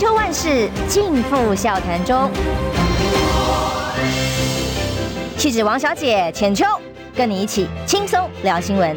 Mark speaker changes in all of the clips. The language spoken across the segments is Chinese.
Speaker 1: 秋万事尽付笑谈中。气质王小姐浅秋，跟你一起轻松聊新闻。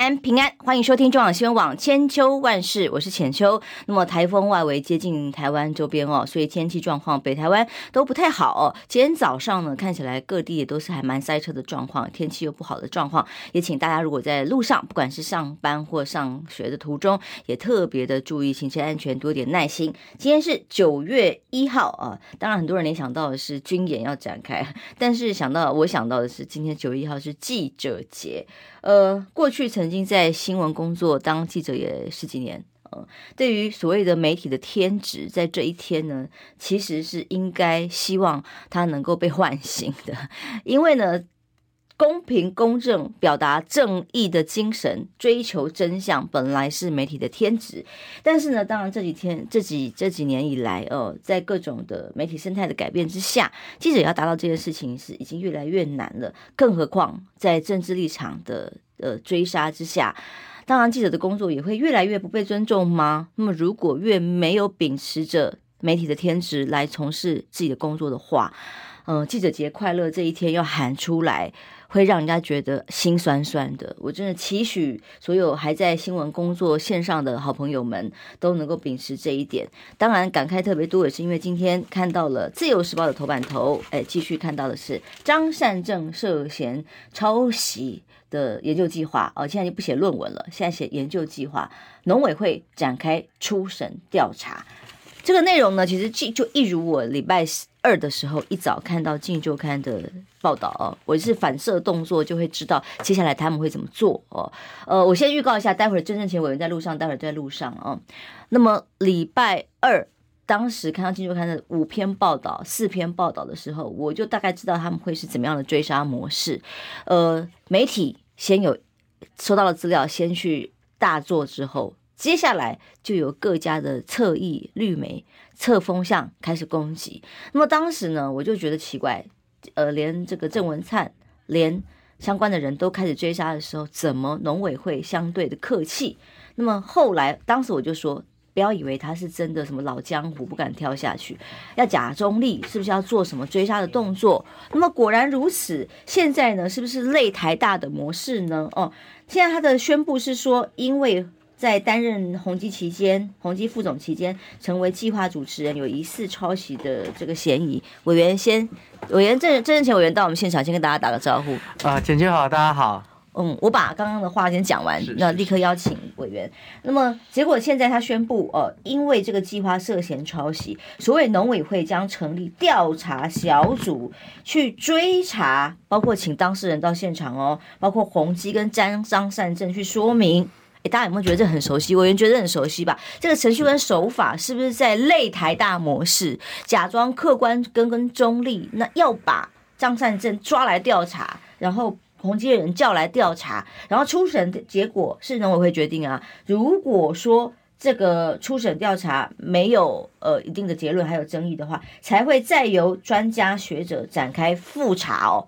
Speaker 1: 安平安，欢迎收听中广新闻网千秋万事，我是浅秋。那么台风外围接近台湾周边哦，所以天气状况北台湾都不太好。今天早上呢，看起来各地也都是还蛮塞车的状况，天气又不好的状况，也请大家如果在路上，不管是上班或上学的途中，也特别的注意行车安全，多点耐心。今天是九月一号啊，当然很多人联想到的是军演要展开，但是想到我想到的是今天九月一号是记者节。呃，过去曾经在新闻工作当记者也十几年，呃，对于所谓的媒体的天职，在这一天呢，其实是应该希望他能够被唤醒的，因为呢。公平公正，表达正义的精神，追求真相，本来是媒体的天职。但是呢，当然这几天、这几这几年以来，哦，在各种的媒体生态的改变之下，记者要达到这件事情是已经越来越难了。更何况在政治立场的呃追杀之下，当然记者的工作也会越来越不被尊重吗？那么，如果越没有秉持着媒体的天职来从事自己的工作的话，嗯、记者节快乐这一天要喊出来。会让人家觉得心酸酸的。我真的期许所有还在新闻工作线上的好朋友们都能够秉持这一点。当然，感慨特别多也是因为今天看到了《自由时报》的头版头，哎，继续看到的是张善政涉嫌抄袭的研究计划。哦，现在就不写论文了，现在写研究计划。农委会展开初审调查。这个内容呢，其实就一如我礼拜二的时候一早看到《镜周刊》的报道哦，我是反射动作就会知道接下来他们会怎么做哦。呃，我先预告一下，待会儿真正前委员在路上，待会儿在路上哦。那么礼拜二当时看到《镜周刊》的五篇报道、四篇报道的时候，我就大概知道他们会是怎么样的追杀模式。呃，媒体先有收到了资料，先去大做之后。接下来就有各家的侧翼绿媒侧风向开始攻击。那么当时呢，我就觉得奇怪，呃，连这个郑文灿，连相关的人都开始追杀的时候，怎么农委会相对的客气？那么后来，当时我就说，不要以为他是真的什么老江湖，不敢跳下去，要假中立，是不是要做什么追杀的动作？那么果然如此。现在呢，是不是擂台大的模式呢？哦，现在他的宣布是说，因为。在担任宏基期间，宏基副总期间，成为计划主持人，有疑似抄袭的这个嫌疑。委员先，委员郑郑正前委员到我们现场，先跟大家打个招呼。
Speaker 2: 啊，简姐好，大家好。
Speaker 1: 嗯，我把刚刚的话先讲完，那立刻邀请委员。那么结果现在他宣布，呃，因为这个计划涉嫌抄袭，所以农委会将成立调查小组去追查，包括请当事人到现场哦，包括宏基跟张张善政去说明。诶，大家有没有觉得这很熟悉？委员觉得很熟悉吧？这个程序跟手法是不是在擂台大模式，假装客观跟跟中立？那要把张善政抓来调查，然后宏基人叫来调查，然后初审的结果是农委会决定啊。如果说这个初审调查没有呃一定的结论，还有争议的话，才会再由专家学者展开复查哦。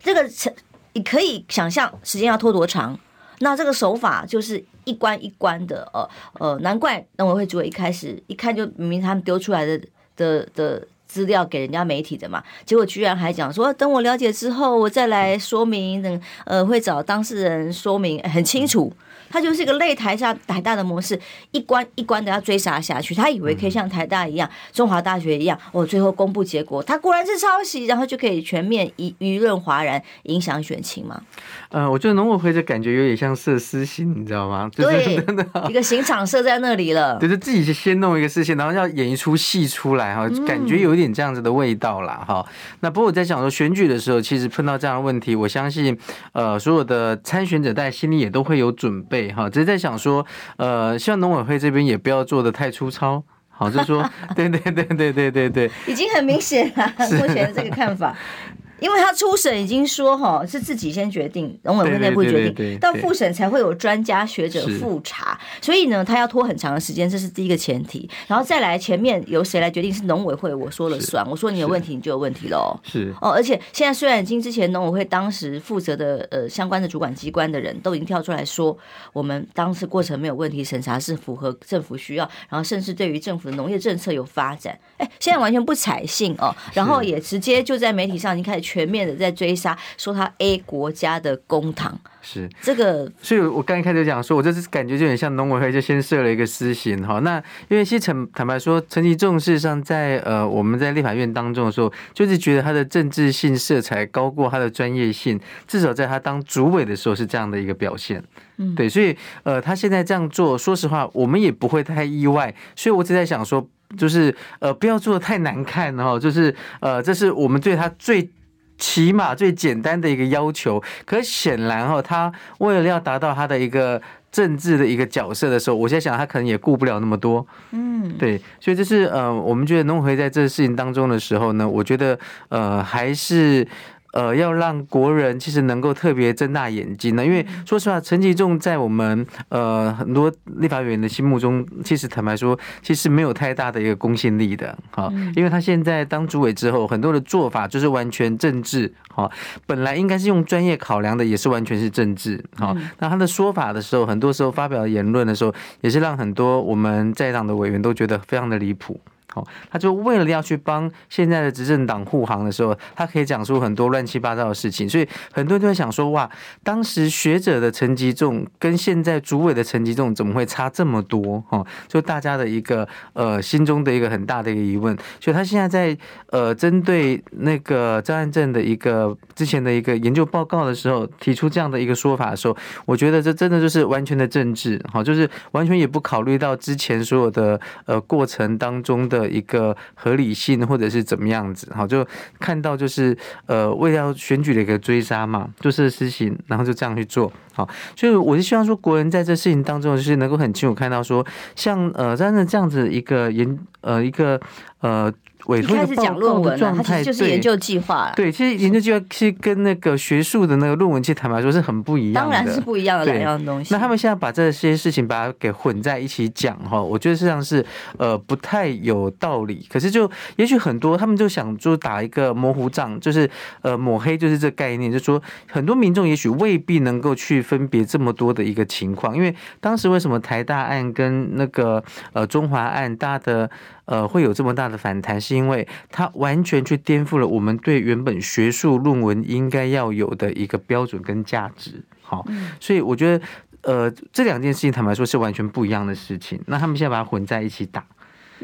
Speaker 1: 这个程你可以想象时间要拖多长？那这个手法就是一关一关的，呃呃，难怪那我会觉得一开始一看就明明他们丢出来的的的资料给人家媒体的嘛，结果居然还讲说等我了解之后我再来说明，等呃会找当事人说明很清楚。他就是一个擂台下台大的模式，一关一关的要追杀下去。他以为可以像台大一样、中华大学一样，哦，最后公布结果，他果然是抄袭，然后就可以全面舆舆论哗然，影响选情嘛？
Speaker 2: 呃，我觉得农委会的感觉有点像设私刑，你知道吗？就是、
Speaker 1: 对，一个刑场设在那里了，对
Speaker 2: 就是自己先弄一个事情，然后要演一出戏出来哈，感觉有一点这样子的味道啦。哈、嗯。那不过我在想说，选举的时候，其实碰到这样的问题，我相信呃，所有的参选者在心里也都会有准备。好，只是在想说，呃，希望农委会这边也不要做的太粗糙。好，就是说，对对对对对对对，
Speaker 1: 已经很明显了，目前的这个看法。因为他初审已经说哈是自己先决定，农委会内部决定，到复审才会有专家学者复查，所以呢，他要拖很长的时间，这是第一个前提。然后再来前面由谁来决定是农委会，我说了算，我说你有问题你就有问题喽。是。哦，而且现在虽然已经之前农委会当时负责的呃相关的主管机关的人都已经跳出来说，我们当时过程没有问题，审查是符合政府需要，然后甚至对于政府的农业政策有发展，哎，现在完全不采信哦，然后也直接就在媒体上已经开始全面的在追杀，说他 A 国家的公堂。
Speaker 2: 是
Speaker 1: 这个，
Speaker 2: 所以我刚一开始就讲说，我这次感觉就有点像农委会就先设了一个私刑哈。那因为其实坦坦白说，陈吉仲事实上在呃我们在立法院当中的时候，就是觉得他的政治性色彩高过他的专业性，至少在他当主委的时候是这样的一个表现。嗯，对，所以呃他现在这样做，说实话我们也不会太意外。所以我只在想说，就是呃不要做的太难看哈，就是呃这是我们对他最。起码最简单的一个要求，可显然哦，他为了要达到他的一个政治的一个角色的时候，我在想他可能也顾不了那么多，嗯，对，所以这是呃，我们觉得农委会在这个事情当中的时候呢，我觉得呃还是。呃，要让国人其实能够特别睁大眼睛呢，因为说实话，陈吉仲在我们呃很多立法委员的心目中，其实坦白说，其实没有太大的一个公信力的，哈，因为他现在当主委之后，很多的做法就是完全政治，哈，本来应该是用专业考量的，也是完全是政治，哈，那他的说法的时候，很多时候发表言论的时候，也是让很多我们在党的委员都觉得非常的离谱。哦，他就为了要去帮现在的执政党护航的时候，他可以讲出很多乱七八糟的事情，所以很多人都在想说，哇，当时学者的陈吉仲跟现在主委的陈吉仲怎么会差这么多？哈，就大家的一个呃心中的一个很大的一个疑问。所以他现在在呃针对那个张善政的一个之前的一个研究报告的时候，提出这样的一个说法的时候，我觉得这真的就是完全的政治，哈，就是完全也不考虑到之前所有的呃过程当中的。一个合理性，或者是怎么样子，好，就看到就是呃，为了选举的一个追杀嘛，就是事情，然后就这样去做，好，所以我就希望说，国人在这事情当中，就是能够很清楚看到说，像呃，真的这样子一个严呃一个呃。委托的报告的状态，
Speaker 1: 就是研究计划。
Speaker 2: 对，其实研究计划其实跟那个学术的那个论文，其实坦白说是很不一样的。
Speaker 1: 当然是不一样的两样东西。
Speaker 2: 那他们现在把这些事情把它给混在一起讲哈，我觉得实际上是呃不太有道理。可是就也许很多他们就想就打一个模糊仗，就是呃抹黑，就是这概念，就是说很多民众也许未必能够去分别这么多的一个情况。因为当时为什么台大案跟那个呃中华案大的呃会有这么大的反弹？是因为它完全去颠覆了我们对原本学术论文应该要有的一个标准跟价值，好，所以我觉得，呃，这两件事情坦白说是完全不一样的事情。那他们现在把它混在一起打。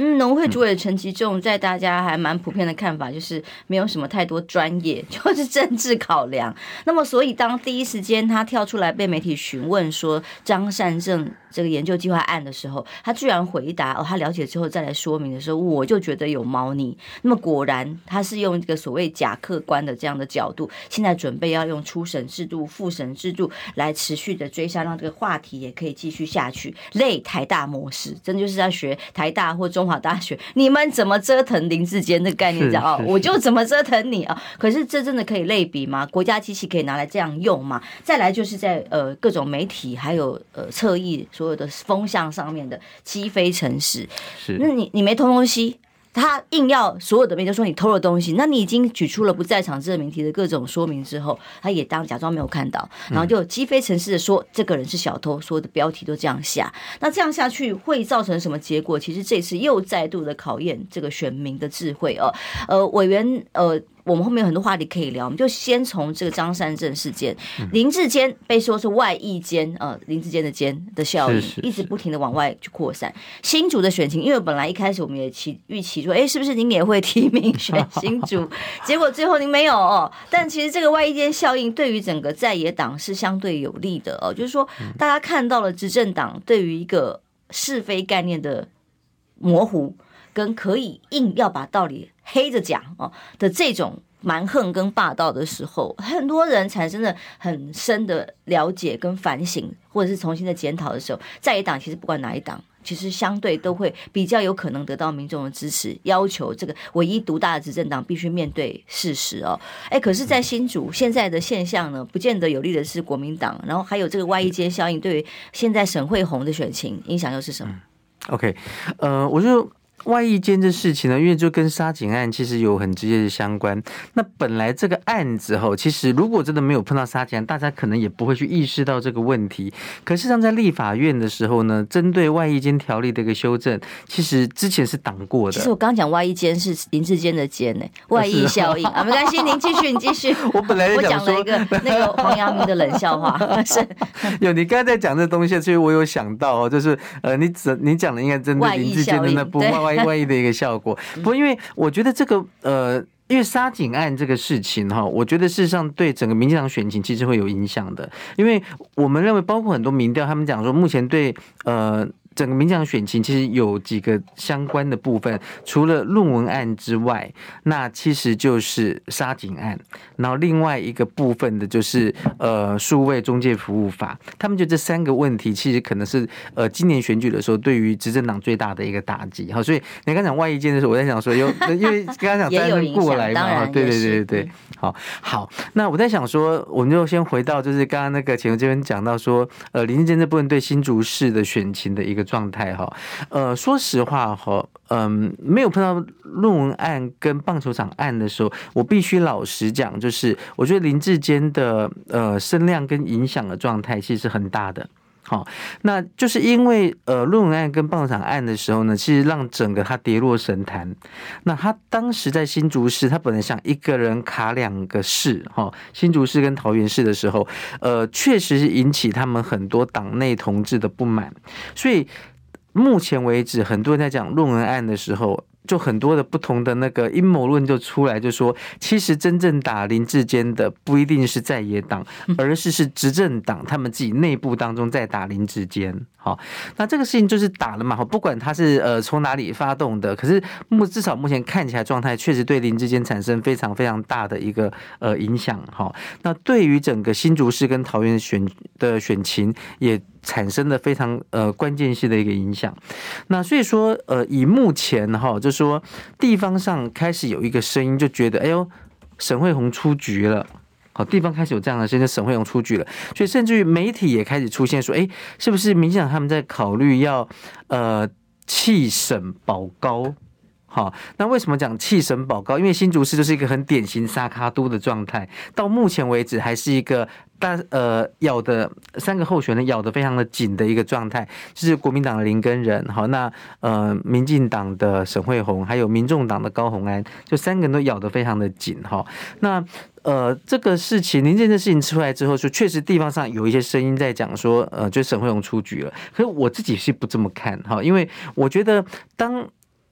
Speaker 1: 嗯，农会主委陈其仲在大家还蛮普遍的看法，就是没有什么太多专业，就是政治考量。那么，所以当第一时间他跳出来被媒体询问说张善政这个研究计划案的时候，他居然回答哦，他了解之后再来说明的时候，我就觉得有猫腻。那么果然他是用这个所谓假客观的这样的角度，现在准备要用初审制度、复审制度来持续的追杀，让这个话题也可以继续下去。类台大模式，真的就是在学台大或中。华大学，你们怎么折腾林志坚的概念讲哦，我就怎么折腾你啊！可是这真的可以类比吗？国家机器可以拿来这样用吗？再来就是在呃各种媒体还有呃侧翼所有的风向上面的击飞城市，是那你你没偷东西。他硬要所有的媒体说你偷了东西，那你已经举出了不在场证明题的各种说明之后，他也当假装没有看到，然后就击飞城市的说这个人是小偷，所有的标题都这样下，那这样下去会造成什么结果？其实这次又再度的考验这个选民的智慧哦，呃，委员呃。我们后面有很多话题可以聊，我们就先从这个张善政事件，林志坚被说是外役奸，呃，林志坚的奸的效应一直不停的往外去扩散。新竹的选情，因为本来一开始我们也期预期说，哎，是不是您也会提名选新竹？结果最后您没有哦。但其实这个外溢间效应对于整个在野党是相对有利的哦，就是说大家看到了执政党对于一个是非概念的模糊，跟可以硬要把道理黑着讲哦的这种蛮横跟霸道的时候，很多人产生了很深的了解跟反省，或者是重新的检讨的时候，在野党其实不管哪一党，其实相对都会比较有可能得到民众的支持，要求这个唯一独大的执政党必须面对事实哦。哎，可是，在新竹现在的现象呢，不见得有利的是国民党，然后还有这个外衣间效应，对于现在沈慧虹的选情影响又是什么
Speaker 2: ？OK，呃，我就。外役监这事情呢，因为就跟杀警案其实有很直接的相关。那本来这个案子哈，其实如果真的没有碰到杀警案，大家可能也不会去意识到这个问题。可是上在立法院的时候呢，针对外役监条例的一个修正，其实之前是挡过的。
Speaker 1: 其实我刚讲外役监是林志坚的监呢，外衣效应 啊，没关系，您继续，你继续。
Speaker 2: 我本来
Speaker 1: 我讲了一个那个黄阳明的冷笑话，是
Speaker 2: 有你刚才在讲这东西，所以我有想到哦，就是呃，你只你讲的应该针对林志坚的那部外外役的一个效果。不过因为我觉得这个呃，因为杀警案这个事情哈，我觉得事实上对整个民进党选情其实会有影响的，因为我们认为包括很多民调，他们讲说目前对呃。整个民进党选情其实有几个相关的部分，除了论文案之外，那其实就是杀警案，然后另外一个部分的就是呃数位中介服务法，他们就这三个问题，其实可能是呃今年选举的时候对于执政党最大的一个打击。好，所以你刚讲外意见的时候，我在想说，有因为刚刚讲三人过来嘛，对对对对对，好好，那我在想说，我们就先回到就是刚刚那个前面这边讲到说，呃林智坚这部分对新竹市的选情的一个。状态哈，呃，说实话哈，嗯，没有碰到论文案跟棒球场案的时候，我必须老实讲，就是我觉得林志坚的呃声量跟影响的状态其实是很大的。好，那就是因为呃论文案跟棒球场案的时候呢，其实让整个他跌落神坛。那他当时在新竹市，他本来想一个人卡两个市，哈，新竹市跟桃园市的时候，呃，确实是引起他们很多党内同志的不满。所以目前为止，很多人在讲论文案的时候。就很多的不同的那个阴谋论就出来，就说其实真正打林志坚的不一定是在野党，而是是执政党他们自己内部当中在打林志坚。好，那这个事情就是打了嘛，好，不管他是呃从哪里发动的，可是目至少目前看起来状态确实对林志坚产生非常非常大的一个呃影响。好，那对于整个新竹市跟桃园选的选情也。产生的非常呃关键性的一个影响，那所以说呃以目前哈，就说地方上开始有一个声音，就觉得哎呦沈慧红出局了，好，地方开始有这样的声音，沈慧红出局了，所以甚至于媒体也开始出现说，哎，是不是民进党他们在考虑要呃弃沈保高？好，那为什么讲弃神保高？因为新竹市就是一个很典型沙卡都的状态，到目前为止还是一个。但呃，咬的三个候选人咬得非常的紧的一个状态，就是国民党的林根仁，好，那呃，民进党的沈惠虹，还有民众党的高虹安，就三个人都咬得非常的紧，哈。那呃，这个事情，林智坚的事情出来之后，说确实地方上有一些声音在讲说，呃，就沈惠虹出局了。可是我自己是不这么看，哈，因为我觉得当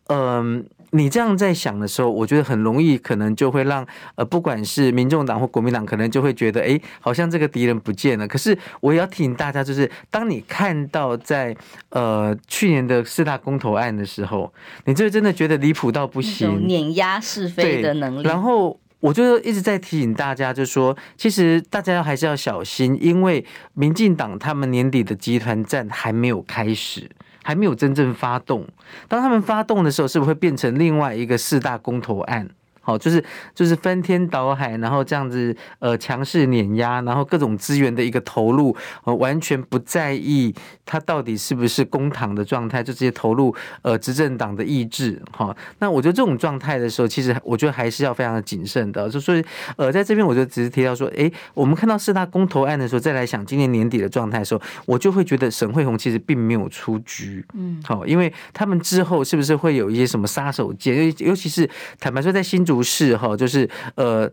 Speaker 2: 嗯。呃你这样在想的时候，我觉得很容易，可能就会让呃，不管是民众党或国民党，可能就会觉得，哎，好像这个敌人不见了。可是我也要提醒大家，就是当你看到在呃去年的四大公投案的时候，你就真的觉得离谱到不行，
Speaker 1: 碾压是非的能力。
Speaker 2: 然后我就一直在提醒大家，就是说，其实大家还是要小心，因为民进党他们年底的集团战还没有开始。还没有真正发动，当他们发动的时候，是不是会变成另外一个四大公投案？好，就是就是翻天倒海，然后这样子呃强势碾压，然后各种资源的一个投入，呃完全不在意他到底是不是公堂的状态，就直接投入呃执政党的意志。哈，那我觉得这种状态的时候，其实我觉得还是要非常的谨慎的。就所以呃在这边我就只是提到说，诶，我们看到四大公投案的时候，再来想今年年底的状态的时候，我就会觉得沈慧红其实并没有出局。嗯，好，因为他们之后是不是会有一些什么杀手锏？尤尤其是坦白说，在新竹。不是哈，就是呃，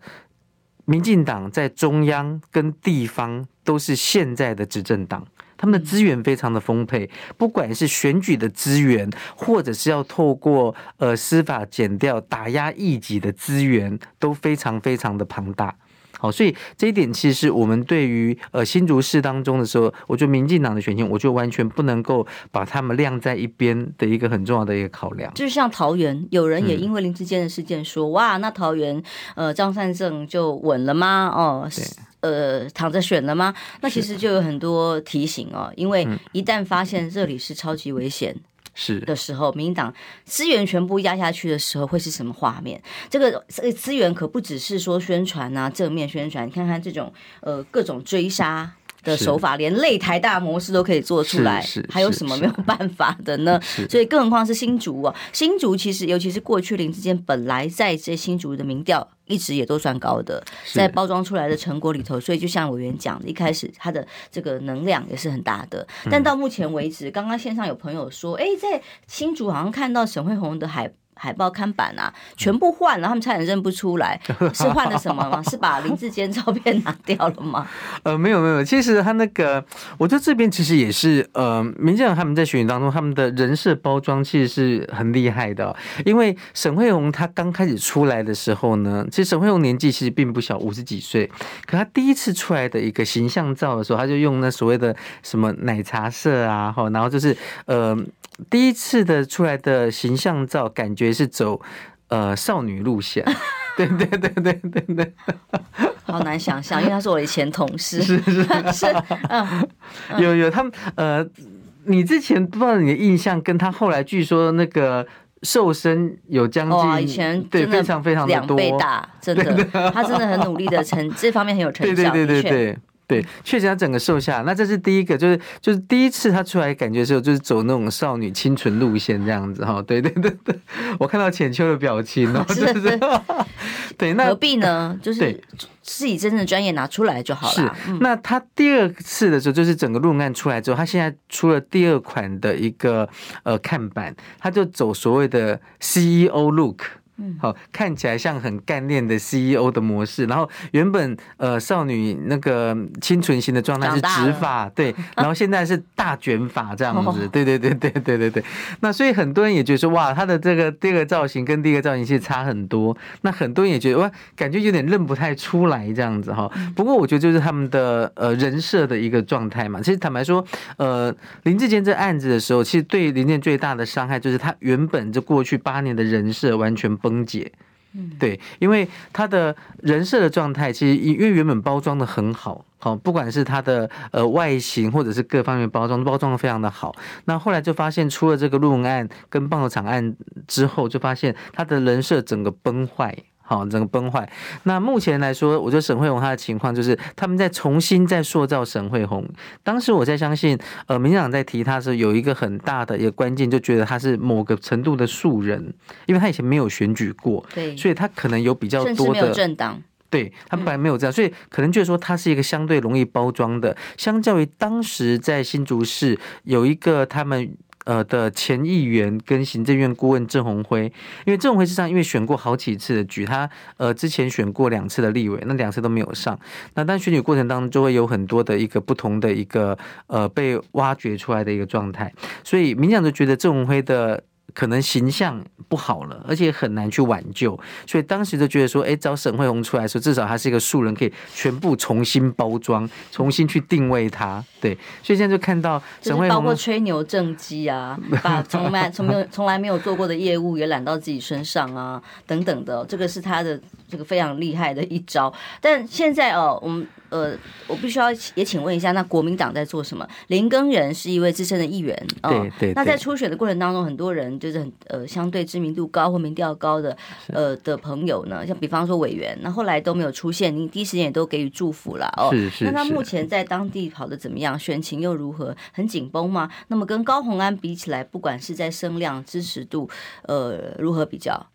Speaker 2: 民进党在中央跟地方都是现在的执政党，他们的资源非常的丰沛，不管是选举的资源，或者是要透过呃司法减掉打压异己的资源，都非常非常的庞大。好，所以这一点其实我们对于呃新竹市当中的时候，我觉得民进党的选情，我就完全不能够把他们晾在一边的一个很重要的一个考量。
Speaker 1: 就是像桃园，有人也因为林志坚的事件说，嗯、哇，那桃园呃张善政就稳了吗？哦，呃躺着选了吗？那其实就有很多提醒哦，因为一旦发现这里是超级危险。
Speaker 2: 是
Speaker 1: 的时候，民进党资源全部压下去的时候，会是什么画面？这个这资源可不只是说宣传啊，正面宣传。你看看这种呃各种追杀的手法，连擂台大模式都可以做出来，还有什么没有办法的呢？所以更何况是新竹啊，新竹其实尤其是过去林智坚本来在这新竹的民调。一直也都算高的，在包装出来的成果里头，所以就像委员讲的，一开始它的这个能量也是很大的。但到目前为止，刚刚线上有朋友说，哎，在新竹好像看到沈慧红的海。海报看板啊，全部换了，他们差点认不出来，是换了什么吗？是把林志坚照片拿掉了吗？
Speaker 2: 呃，没有没有，其实他那个，我觉得这边其实也是，呃，民进党他们在选举当中，他们的人设包装其实是很厉害的，因为沈慧虹他刚开始出来的时候呢，其实沈慧红年纪其实并不小，五十几岁，可他第一次出来的一个形象照的时候，他就用那所谓的什么奶茶色啊，哈，然后就是呃。第一次的出来的形象照，感觉是走呃少女路线，对对对对对对，
Speaker 1: 好难想象，因为他是我的前同事，
Speaker 2: 是是。是，嗯，有有他们呃，你之前不知道你的印象，跟他后来据说那个瘦身有将近，
Speaker 1: 哦，以前对
Speaker 2: 非常非常
Speaker 1: 两倍大，真的，他真的很努力的成这方面很有 成效，
Speaker 2: 对对对对对。对，确实他整个瘦下，那这是第一个，就是就是第一次他出来感觉的时候，就是走那种少女清纯路线这样子哈。对对对对，我看到浅秋的表情哦，是是。对，那
Speaker 1: 何必呢？就是自己真正的专业拿出来就好了。
Speaker 2: 是，那他第二次的时候，就是整个论案出来之后，他现在出了第二款的一个呃看板，他就走所谓的 CEO look。嗯，好，看起来像很干练的 CEO 的模式，然后原本呃少女那个清纯型的状态是直发，对，然后现在是大卷发这样子，对对对对对对对。那所以很多人也觉得说，哇，她的这个第二个造型跟第一个造型其实差很多。那很多人也觉得哇，感觉有点认不太出来这样子哈。不过我觉得就是他们的呃人设的一个状态嘛。其实坦白说，呃林志坚这案子的时候，其实对林智坚最大的伤害就是他原本这过去八年的人设完全。崩解，对，因为他的人设的状态，其实因为原本包装的很好，好，不管是他的呃外形或者是各方面包装，包装的非常的好。那后来就发现，出了这个论文案跟棒球场案之后，就发现他的人设整个崩坏。好，整个崩坏。那目前来说，我觉得沈慧虹她的情况就是他们在重新再塑造沈慧虹。当时我在相信，呃，民进党在提他的时候，有一个很大的一个关键，就觉得他是某个程度的素人，因为他以前没有选举过，对，所以他可能有比较多的
Speaker 1: 政党，
Speaker 2: 对他本来没有这样，所以可能就是说他是一个相对容易包装的，相较于当时在新竹市有一个他们。呃的前议员跟行政院顾问郑鸿辉，因为郑鸿辉是上因为选过好几次的局，他呃之前选过两次的立委，那两次都没有上。那但选举过程当中就会有很多的一个不同的一个呃被挖掘出来的一个状态，所以民进党就觉得郑鸿辉的。可能形象不好了，而且很难去挽救，所以当时就觉得说，哎，找沈慧红出来说，至少他是一个素人，可以全部重新包装，重新去定位他。对，所以现在就看到沈慧红，
Speaker 1: 包括吹牛政绩啊，把从来从没有从来没有做过的业务也揽到自己身上啊，等等的，这个是他的这个非常厉害的一招。但现在哦，我们。呃，我必须要也请问一下，那国民党在做什么？林根仁是一位资深的议员，哦、
Speaker 2: 对，对对。
Speaker 1: 那在初选的过程当中，很多人就是很呃相对知名度高或民调高的呃的朋友呢，像比方说委员，那后来都没有出现，你第一时间也都给予祝福了哦。
Speaker 2: 是是，是。
Speaker 1: 那他目前在当地跑的怎么样？选情又如何？很紧绷吗？那么跟高虹安比起来，不管是在声量支持度，呃，如何比较？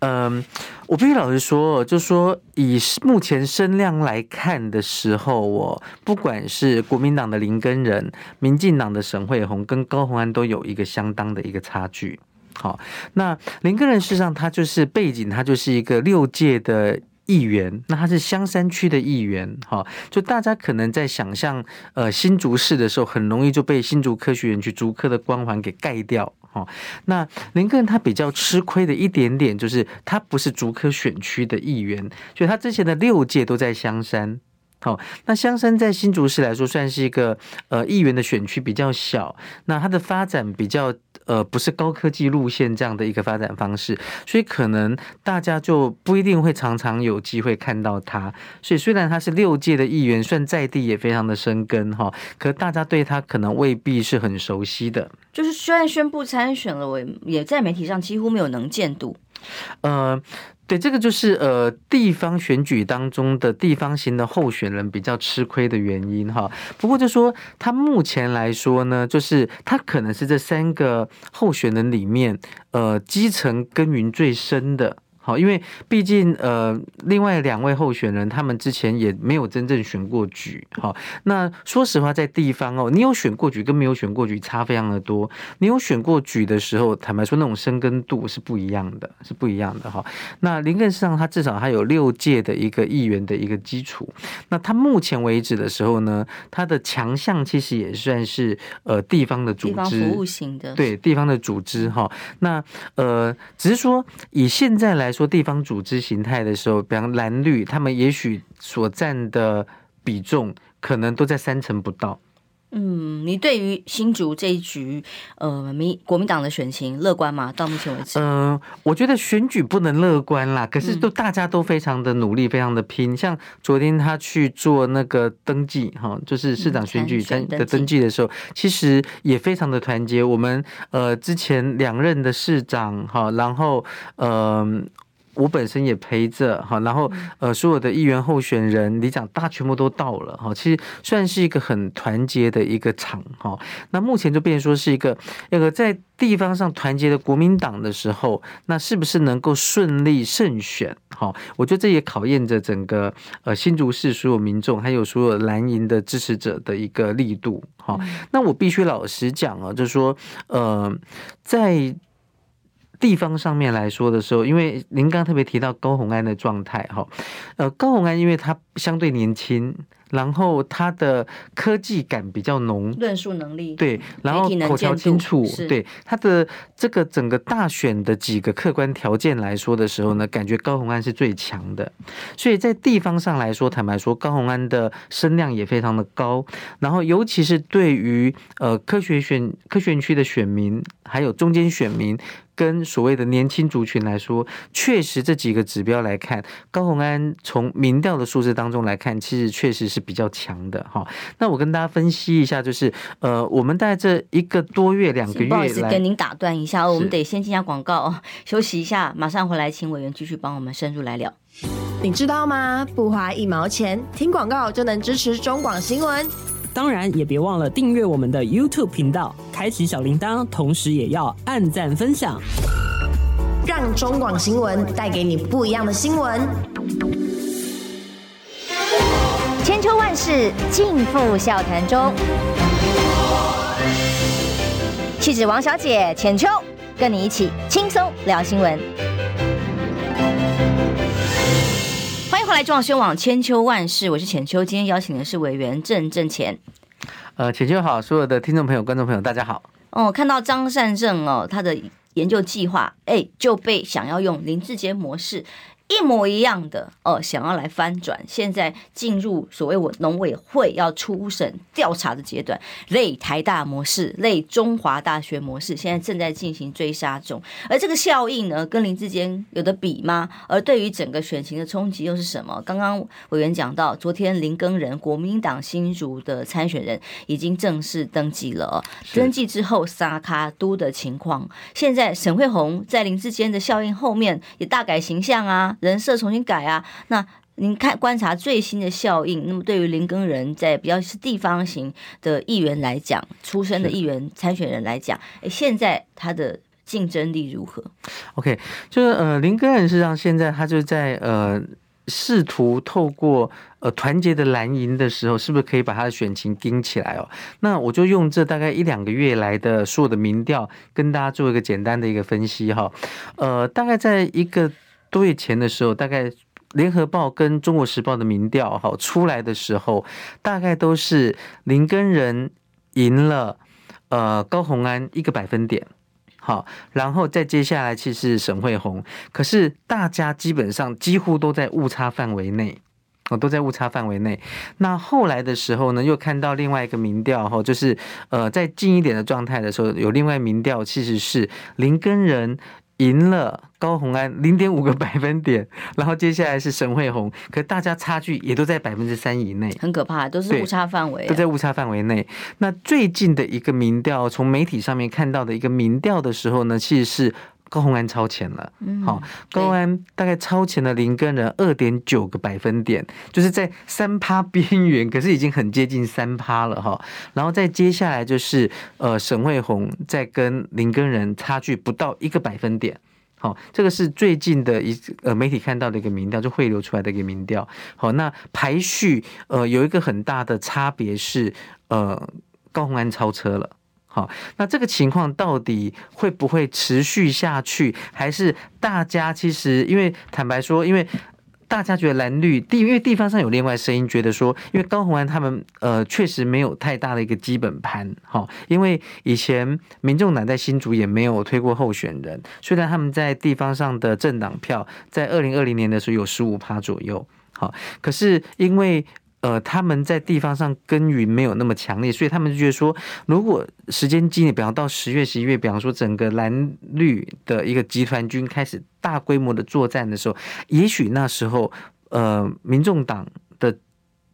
Speaker 2: 嗯，我必须老实说，就说以目前声量来看的时候，我不管是国民党的林根仁、民进党的沈慧虹跟高虹安都有一个相当的一个差距。好，那林根仁事实上他就是背景，他就是一个六届的议员，那他是香山区的议员。好，就大家可能在想象呃新竹市的时候，很容易就被新竹科学园区竹科的光环给盖掉。哦。那林耕仁他比较吃亏的一点点就是他不是竹科选区的议员，所以他之前的六届都在香山。好，那香山在新竹市来说算是一个呃议员的选区比较小，那它的发展比较呃不是高科技路线这样的一个发展方式，所以可能大家就不一定会常常有机会看到他。所以虽然他是六届的议员，算在地也非常的生根哈，可大家对他可能未必是很熟悉的。
Speaker 1: 就是虽然宣布参选了，我也在媒体上几乎没有能见度。
Speaker 2: 呃。对，这个就是呃地方选举当中的地方型的候选人比较吃亏的原因哈。不过就说他目前来说呢，就是他可能是这三个候选人里面呃基层耕耘最深的。好，因为毕竟呃，另外两位候选人他们之前也没有真正选过举。好，那说实话，在地方哦，你有选过举跟没有选过举差非常的多。你有选过举的时候，坦白说，那种生根度是不一样的，是不一样的哈。那林耕仁他至少还有六届的一个议员的一个基础。那他目前为止的时候呢，他的强项其实也算是呃地方的组织，地方
Speaker 1: 服务型的，
Speaker 2: 对地方的组织哈。那呃，只是说以现在来说。地方组织形态的时候，比方蓝绿，他们也许所占的比重可能都在三成不到。
Speaker 1: 嗯，你对于新竹这一局，呃，民国民党的选情乐观吗？到目前为止，
Speaker 2: 嗯、呃，我觉得选举不能乐观啦。可是都大家都非常的努力，非常的拼。嗯、像昨天他去做那个登记，哈，就是市长选举登的登记的时候，其实也非常的团结。我们呃之前两任的市长，哈，然后呃。我本身也陪着哈，然后呃，所有的议员候选人、里长大全部都到了哈，其实算是一个很团结的一个场哈。那目前就变成说是一个那个在地方上团结的国民党的时候，那是不是能够顺利胜选？哈，我觉得这也考验着整个呃新竹市所有民众还有所有蓝营的支持者的一个力度哈。那我必须老实讲啊，就是说呃在。地方上面来说的时候，因为您刚刚特别提到高红安的状态哈，呃，高红安因为他相对年轻。然后他的科技感比较浓，
Speaker 1: 论述能力
Speaker 2: 对，然后口条清楚，对他的这个整个大选的几个客观条件来说的时候呢，感觉高红安是最强的。所以在地方上来说，坦白说，高红安的声量也非常的高。然后尤其是对于呃科学选科学园区的选民，还有中间选民跟所谓的年轻族群来说，确实这几个指标来看，高鸿安从民调的数字当中来看，其实确实是。是比较强的哈，那我跟大家分析一下，就是呃，我们在这一个多月、两个月，不好意思，
Speaker 1: 跟您打断一下，我们得先进下广告，休息一下，马上回来，请委员继续帮我们深入来聊。
Speaker 3: 你知道吗？不花一毛钱，听广告就能支持中广新闻。
Speaker 4: 当然，也别忘了订阅我们的 YouTube 频道，开启小铃铛，同时也要按赞分享，
Speaker 3: 让中广新闻带给你不一样的新闻。
Speaker 5: 千秋万世尽付笑谈中。气质王小姐浅秋，跟你一起轻松聊新
Speaker 1: 闻。迎回来，中。广新闻网千秋万世，我是浅秋。今天邀请的是委员郑正前。
Speaker 2: 呃，浅秋好，所有的听众朋友、观众朋友，大家好。
Speaker 1: 哦，看到张善政哦，他的研究计划，哎，就被想要用林志坚模式。一模一样的哦，想要来翻转，现在进入所谓我农委会要初审调查的阶段，类台大模式，类中华大学模式，现在正在进行追杀中。而这个效应呢，跟林志坚有的比吗？而对于整个选情的冲击又是什么？刚刚委员讲到，昨天林耕仁国民党新竹的参选人已经正式登记了，登记之后沙卡都的情况，现在沈慧虹在林志坚的效应后面也大改形象啊。人设重新改啊，那您看观察最新的效应，那么对于林根人在比较是地方型的议员来讲，出身的议员参选人来讲，诶，现在他的竞争力如何
Speaker 2: ？OK，就是呃，林根人实际上现在他就在呃试图透过呃团结的蓝营的时候，是不是可以把他的选情盯起来哦？那我就用这大概一两个月来的所有的民调，跟大家做一个简单的一个分析哈。呃，大概在一个。多月前的时候，大概联合报跟中国时报的民调哈出来的时候，大概都是林根仁赢了呃高虹安一个百分点。好，然后再接下来其实是沈慧红，可是大家基本上几乎都在误差范围内。哦，都在误差范围内。那后来的时候呢，又看到另外一个民调，哈，就是呃，在近一点的状态的时候，有另外民调，其实是林根仁赢了高红安零点五个百分点，然后接下来是沈慧红，可大家差距也都在百分之三以内，
Speaker 1: 很可怕，都是误差范围，
Speaker 2: 都在误差范围内。那最近的一个民调，从媒体上面看到的一个民调的时候呢，其实是。高虹安超前了，好，高虹安大概超前了林根人二点九个百分点，就是在三趴 边缘，可是已经很接近三趴了哈。然后再接下来就是呃沈慧红在跟林根人差距不到一个百分点，好，这个是最近的一呃媒体看到的一个民调，就汇流出来的一个民调。好，那排序呃有一个很大的差别是呃高虹安超车了。好，那这个情况到底会不会持续下去？还是大家其实因为坦白说，因为大家觉得蓝绿地，因为地方上有另外声音，觉得说，因为高虹安他们呃确实没有太大的一个基本盘，哈，因为以前民众党在新竹也没有推过候选人，虽然他们在地方上的政党票在二零二零年的时候有十五趴左右，好，可是因为。呃，他们在地方上耕耘没有那么强烈，所以他们就觉得说，如果时间近，比方到十月、十一月，比方说整个蓝绿的一个集团军开始大规模的作战的时候，也许那时候，呃，民众党的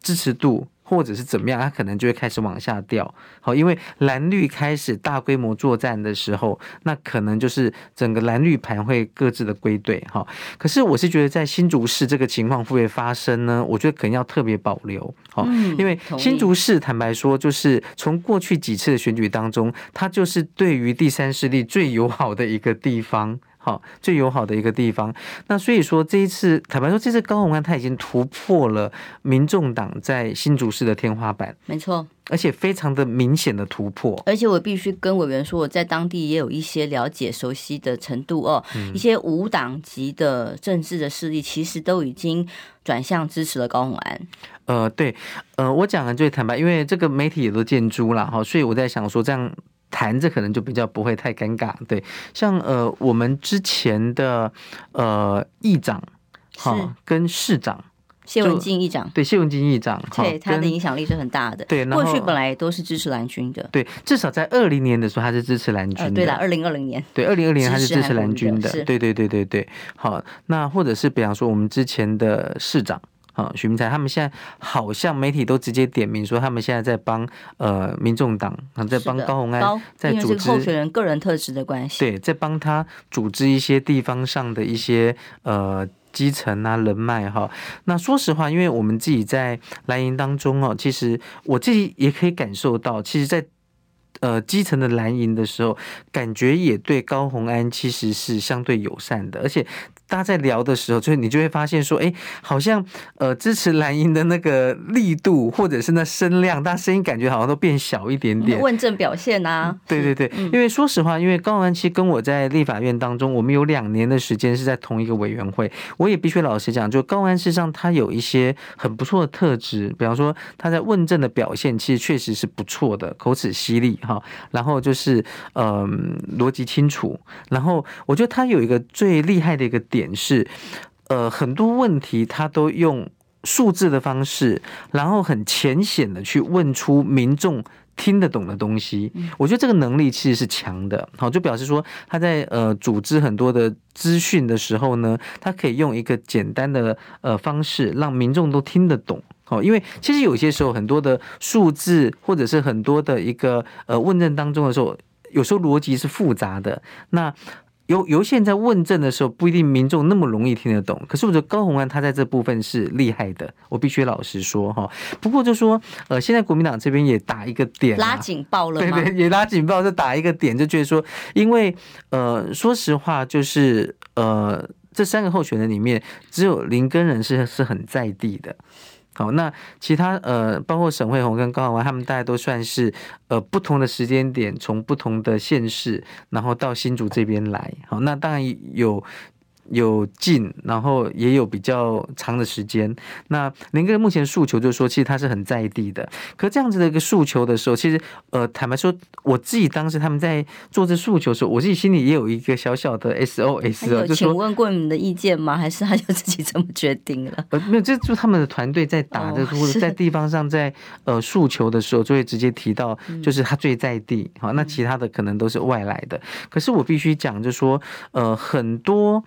Speaker 2: 支持度。或者是怎么样，它可能就会开始往下掉。好，因为蓝绿开始大规模作战的时候，那可能就是整个蓝绿盘会各自的归队。哈，可是我是觉得在新竹市这个情况会不会发生呢？我觉得可能要特别保留。好，因为新竹市坦白说，就是从过去几次的选举当中，它就是对于第三势力最友好的一个地方。好，最友好的一个地方。那所以说，这一次坦白说，这次高虹安他已经突破了民众党在新竹市的天花板，
Speaker 1: 没错，
Speaker 2: 而且非常的明显的突破。
Speaker 1: 而且我必须跟委员说，我在当地也有一些了解、熟悉的程度哦。
Speaker 2: 嗯、
Speaker 1: 一些无党籍的政治的势力，其实都已经转向支持了高虹安。
Speaker 2: 呃，对，呃，我讲的最坦白，因为这个媒体也都见诸了哈，所以我在想说这样。谈着可能就比较不会太尴尬，对，像呃我们之前的呃议长哈跟市长
Speaker 1: 谢文静议长，
Speaker 2: 对谢文静议长，
Speaker 1: 对他的影响力是很大的，
Speaker 2: 对，
Speaker 1: 过去本来都是支持蓝军的，
Speaker 2: 对，至少在二零年的时候他是支持蓝军的，
Speaker 1: 对的，二零二零年，
Speaker 2: 对，二零二零年他是支持蓝军的，对对对对对，好，那或者是比方说我们之前的市长。啊，许明才他们现在好像媒体都直接点名说，他们现在在帮呃民众党啊，在帮高鸿安在组织
Speaker 1: 候选人个人特质的关系，
Speaker 2: 对，在帮他组织一些地方上的一些呃基层啊人脉哈。那说实话，因为我们自己在蓝营当中哦，其实我自己也可以感受到，其实，在呃基层的蓝营的时候，感觉也对高红安其实是相对友善的，而且。大家在聊的时候，就是你就会发现说，哎，好像呃支持蓝营的那个力度，或者是那声量，大家声音感觉好像都变小一点点。
Speaker 1: 问政表现啊，
Speaker 2: 对对对，因为说实话，因为高虹安其实跟我在立法院当中，我们有两年的时间是在同一个委员会，我也必须老实讲，就高虹安事实上他有一些很不错的特质，比方说他在问政的表现，其实确实是不错的，口齿犀利哈，然后就是嗯逻辑清楚，然后我觉得他有一个最厉害的一个点。点是，呃，很多问题他都用数字的方式，然后很浅显的去问出民众听得懂的东西。我觉得这个能力其实是强的，好，就表示说他在呃组织很多的资讯的时候呢，他可以用一个简单的呃方式让民众都听得懂。好，因为其实有些时候很多的数字或者是很多的一个呃问政当中的时候，有时候逻辑是复杂的。那由由现在问政的时候，不一定民众那么容易听得懂。可是我觉得高鸿安他在这部分是厉害的，我必须老实说哈。不过就说呃，现在国民党这边也打一个点，
Speaker 1: 拉警报了？
Speaker 2: 对对，也拉警报，就打一个点，就觉得说，因为呃，说实话，就是呃，这三个候选人里面，只有林根人是是很在地的。好，那其他呃，包括沈慧红跟高虹安，他们大家都算是呃不同的时间点，从不同的县市，然后到新竹这边来。好，那当然有有近，然后也有比较长的时间。那林哥目前诉求就是说，其实他是很在地的。可这样子的一个诉求的时候，其实呃，坦白说，我自己当时他们在做这诉求的时候，我自己心里也有一个小小的 SOS 啊，就
Speaker 1: 请问过你们的意见吗？还是他就自己这么决定了？
Speaker 2: 呃，没有，这就他们的团队在打的，或者在地方上在呃诉求的时候，就会直接提到，就是他最在地。好，那其他的可能都是外来的。可是我必须讲，就是说呃，很多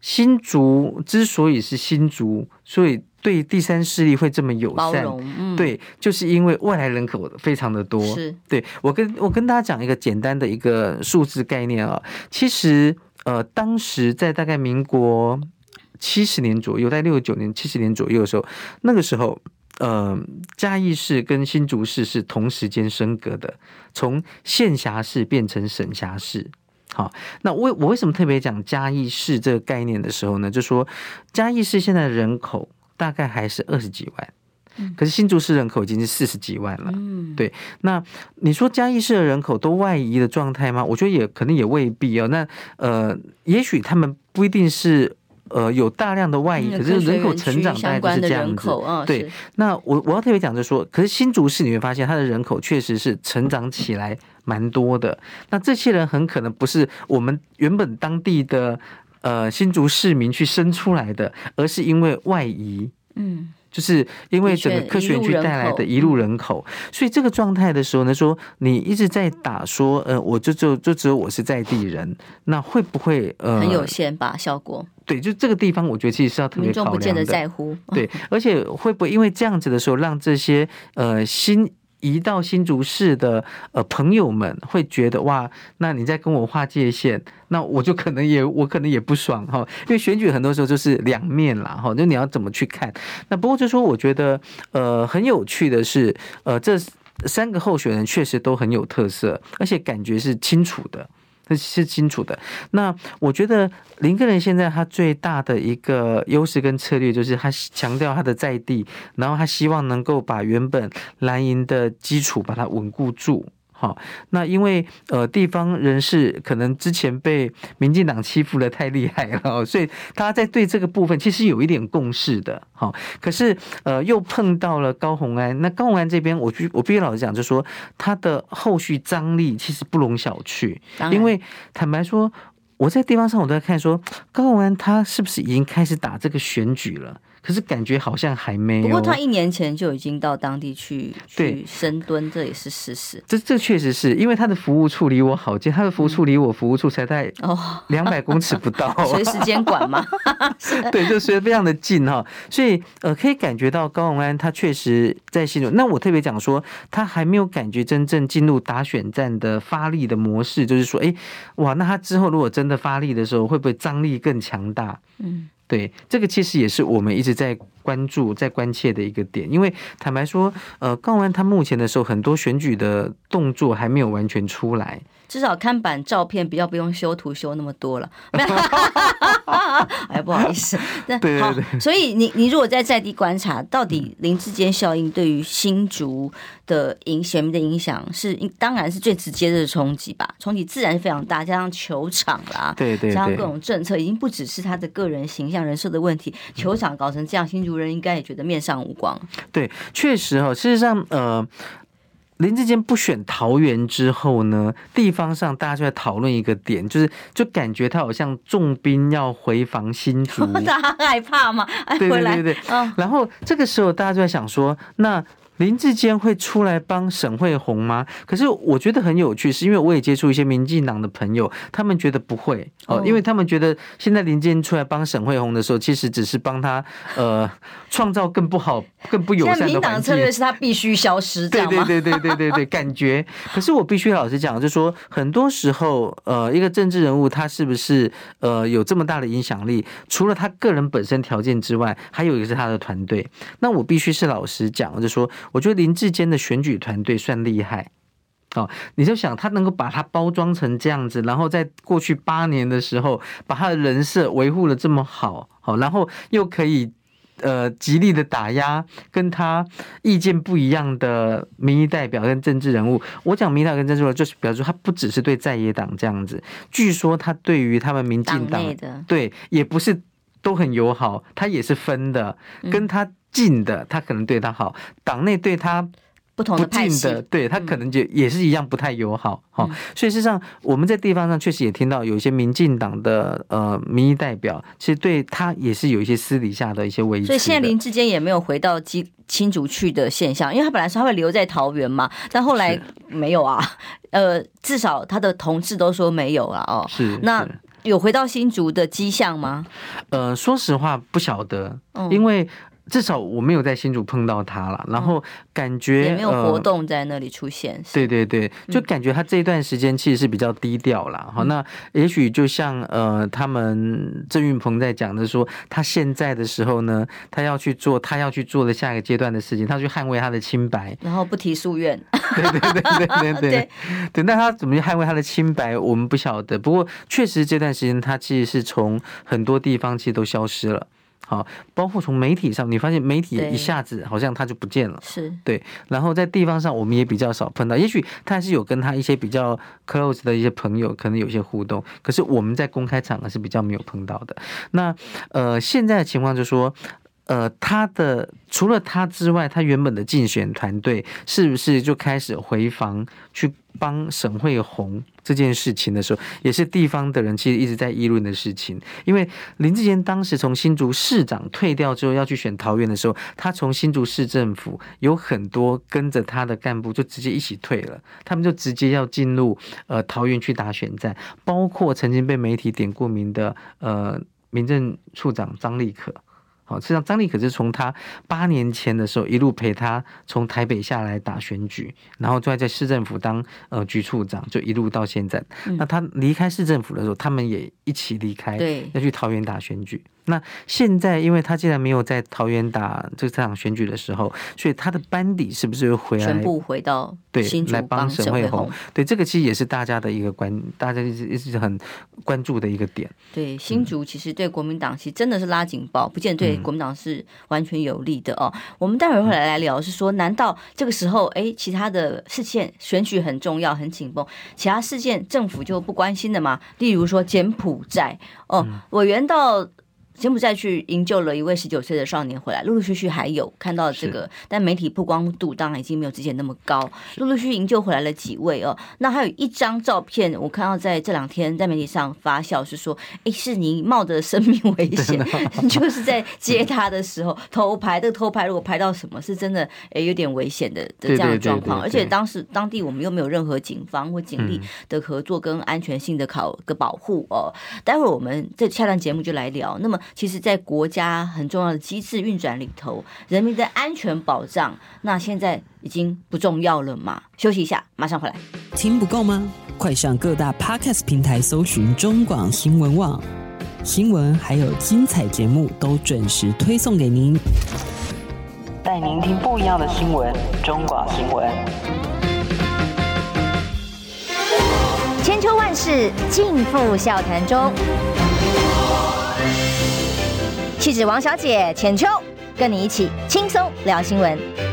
Speaker 2: 新竹之所以是新竹，所以对第三势力会这么友善，嗯、对，就是因为外来人口非常的多。是，对，我跟我跟大家讲一个简单的一个数字概念啊，其实呃，当时在大概民国七十年左右，在六九年、七十年左右的时候，那个时候，呃，嘉义市跟新竹市是同时间升格的，从县辖市变成省辖市。好，那我我为什么特别讲嘉义市这个概念的时候呢？就说嘉义市现在的人口大概还是二十几万，可是新竹市人口已经是四十几万了。嗯，对。那你说嘉义市的人口都外移的状态吗？我觉得也可能也未必哦。那呃，也许他们不一定是呃有大量的外移，可是人口成长大概就是这样子。对。那我我要特别讲就是说，可是新竹市你会发现它的人口确实是成长起来。蛮多的，那这些人很可能不是我们原本当地的呃新竹市民去生出来的，而是因为外移，嗯，就是因为整个科学园区带来的一路人口，所以这个状态的时候呢，说你一直在打说，呃，我就就就只有我是在地人，那会不会呃
Speaker 1: 很有限吧效果？
Speaker 2: 对，就这个地方，我觉得其实是要特别考量的。民众不见得在乎，对，而且会不会因为这样子的时候，让这些呃新。移到新竹市的呃朋友们会觉得哇，那你在跟我划界限，那我就可能也我可能也不爽哈，因为选举很多时候就是两面啦哈，就你要怎么去看？那不过就说我觉得呃很有趣的是，呃 这三个候选人确实都很有特色，而且感觉是清楚的。是清楚的。那我觉得林个人现在他最大的一个优势跟策略，就是他强调他的在地，然后他希望能够把原本蓝营的基础把它稳固住。好，那因为呃地方人士可能之前被民进党欺负的太厉害了，所以他在对这个部分其实有一点共识的。好，可是呃又碰到了高虹安，那高虹安这边我必我必须老实讲，就是说他的后续张力其实不容小觑，因为坦白说我在地方上我都在看说高虹安他是不是已经开始打这个选举了。可是感觉好像还没有。不
Speaker 1: 过他一年前就已经到当地去去深蹲，这也是事实。
Speaker 2: 这这确实是因为他的服务处离我好近，他的服务处离我服务处才在哦两百公尺不到，
Speaker 1: 随时监管嘛。
Speaker 2: 对，就随非常的近哈，所以呃可以感觉到高永安他确实在心中。那我特别讲说，他还没有感觉真正进入打选战的发力的模式，就是说，哎哇，那他之后如果真的发力的时候，会不会张力更强大？嗯。对，这个其实也是我们一直在关注、在关切的一个点。因为坦白说，呃，刚完他目前的时候，很多选举的动作还没有完全出来。
Speaker 1: 至少看板照片比较不用修图修那么多了。哎，不好意思。那对对对。好，所以你你如果在在地观察，到底林志坚效应对于新竹的影选民的影响是，当然是最直接的冲击吧。冲击自然是非常大，加上球场啦，
Speaker 2: 对对，
Speaker 1: 加上各种政策，已经不只是他的个人形象、人设的问题。球场搞成这样，新竹人应该也觉得面上无光。
Speaker 2: 对，确实哈。事实上，呃。林志坚不选桃园之后呢，地方上大家就在讨论一个点，就是就感觉他好像重兵要回防新竹，
Speaker 1: 他害怕嘛？
Speaker 2: 对对对对，嗯。然后这个时候大家就在想说，那。林志坚会出来帮沈慧虹吗？可是我觉得很有趣，是因为我也接触一些民进党的朋友，他们觉得不会哦，因为他们觉得现在林志坚出来帮沈慧虹的时候，其实只是帮他呃 创造更不好、更不友善的环境。民进党
Speaker 1: 策略是他必须消失，
Speaker 2: 对对对对对对对，感觉。可是我必须老实讲，就是说很多时候呃，一个政治人物他是不是呃有这么大的影响力，除了他个人本身条件之外，还有一个是他的团队。那我必须是老实讲，就是说。我觉得林志坚的选举团队算厉害哦，你就想他能够把它包装成这样子，然后在过去八年的时候，把他的人设维护的这么好，好，然后又可以呃极力的打压跟他意见不一样的民意代表跟政治人物。我讲民意代表跟政治人物，就是表示他不只是对在野党这样子，据说他对于他们民进党对也不是都很友好，他也是分的，跟他近的他可能对他好，党内对他。
Speaker 1: 不同的派系，
Speaker 2: 对他可能就也是一样不太友好哈，嗯、所以事实上我们在地方上确实也听到有一些民进党的呃民意代表，其实对他也是有一些私底下的一些威胁。
Speaker 1: 所以现在林志坚也没有回到基新竹去的现象，因为他本来说他会留在桃园嘛，但后来没有啊。呃，至少他的同事都说没有了哦。
Speaker 2: 是，
Speaker 1: 那有回到新竹的迹象吗？
Speaker 2: 呃，说实话不晓得，因为。至少我没有在新竹碰到他了，然后感觉
Speaker 1: 也没有活动在那里出现。呃、
Speaker 2: 对对对，就感觉他这一段时间其实是比较低调了。好、嗯，那也许就像呃，他们郑运鹏在讲的说，他现在的时候呢，他要去做他要去做的下一个阶段的事情，他去捍卫他的清白，
Speaker 1: 然后不提夙愿。
Speaker 2: 对对对对对对对，对。那他怎么去捍卫他的清白，我们不晓得。不过确实这段时间他其实是从很多地方其实都消失了。好，包括从媒体上，你发现媒体一下子好像他就不见了，
Speaker 1: 是
Speaker 2: 对。然后在地方上，我们也比较少碰到，也许他还是有跟他一些比较 close 的一些朋友，可能有些互动。可是我们在公开场合是比较没有碰到的。那呃，现在的情况就是说。呃，他的除了他之外，他原本的竞选团队是不是就开始回防去帮沈慧虹这件事情的时候，也是地方的人其实一直在议论的事情。因为林志坚当时从新竹市长退掉之后要去选桃园的时候，他从新竹市政府有很多跟着他的干部就直接一起退了，他们就直接要进入呃桃园去打选战，包括曾经被媒体点过名的呃民政处长张立可。好，实际上张立可是从他八年前的时候一路陪他从台北下来打选举，然后就在市政府当呃局处长，就一路到现在。嗯、那他离开市政府的时候，他们也一起离开，对，要去桃园打选举。那现在，因为他既然没有在桃园打这场选举的时候，所以他的班底是不是又回来？
Speaker 1: 全部回到
Speaker 2: 对来帮沈慧虹？对，这个其实也是大家的一个关，大家一直一直很关注的一个点。
Speaker 1: 对，新竹其实对国民党其实真的是拉警报，不见得对国民党是完全有利的哦。嗯、我们待会儿会来来聊，是说难道这个时候，哎，其他的事件选举很重要、很紧绷，其他事件政府就不关心的吗？例如说柬埔寨哦，委员到。柬埔寨去营救了一位十九岁的少年回来，陆陆续续还有看到这个，但媒体曝光度当然已经没有之前那么高。陆陆续续营救回来了几位哦，那还有一张照片，我看到在这两天在媒体上发酵，是说，哎，是你冒着生命危险，就是在接他的时候偷拍。这个偷拍如果拍到什么，是真的，哎，有点危险的的这样的状况。而且当时当地我们又没有任何警方或警力的合作跟安全性的考个保护哦。待会儿我们这下段节目就来聊。那么。其实，在国家很重要的机制运转里头，人民的安全保障，那现在已经不重要了嘛？休息一下，马上回来。
Speaker 4: 听不够吗？快上各大 Podcast 平台搜寻中广新闻网，新闻还有精彩节目都准时推送给您，带您听不一样的新闻。中广新闻，
Speaker 5: 千秋万世尽付笑谈中。气质王小姐浅秋，跟你一起轻松聊新
Speaker 1: 闻。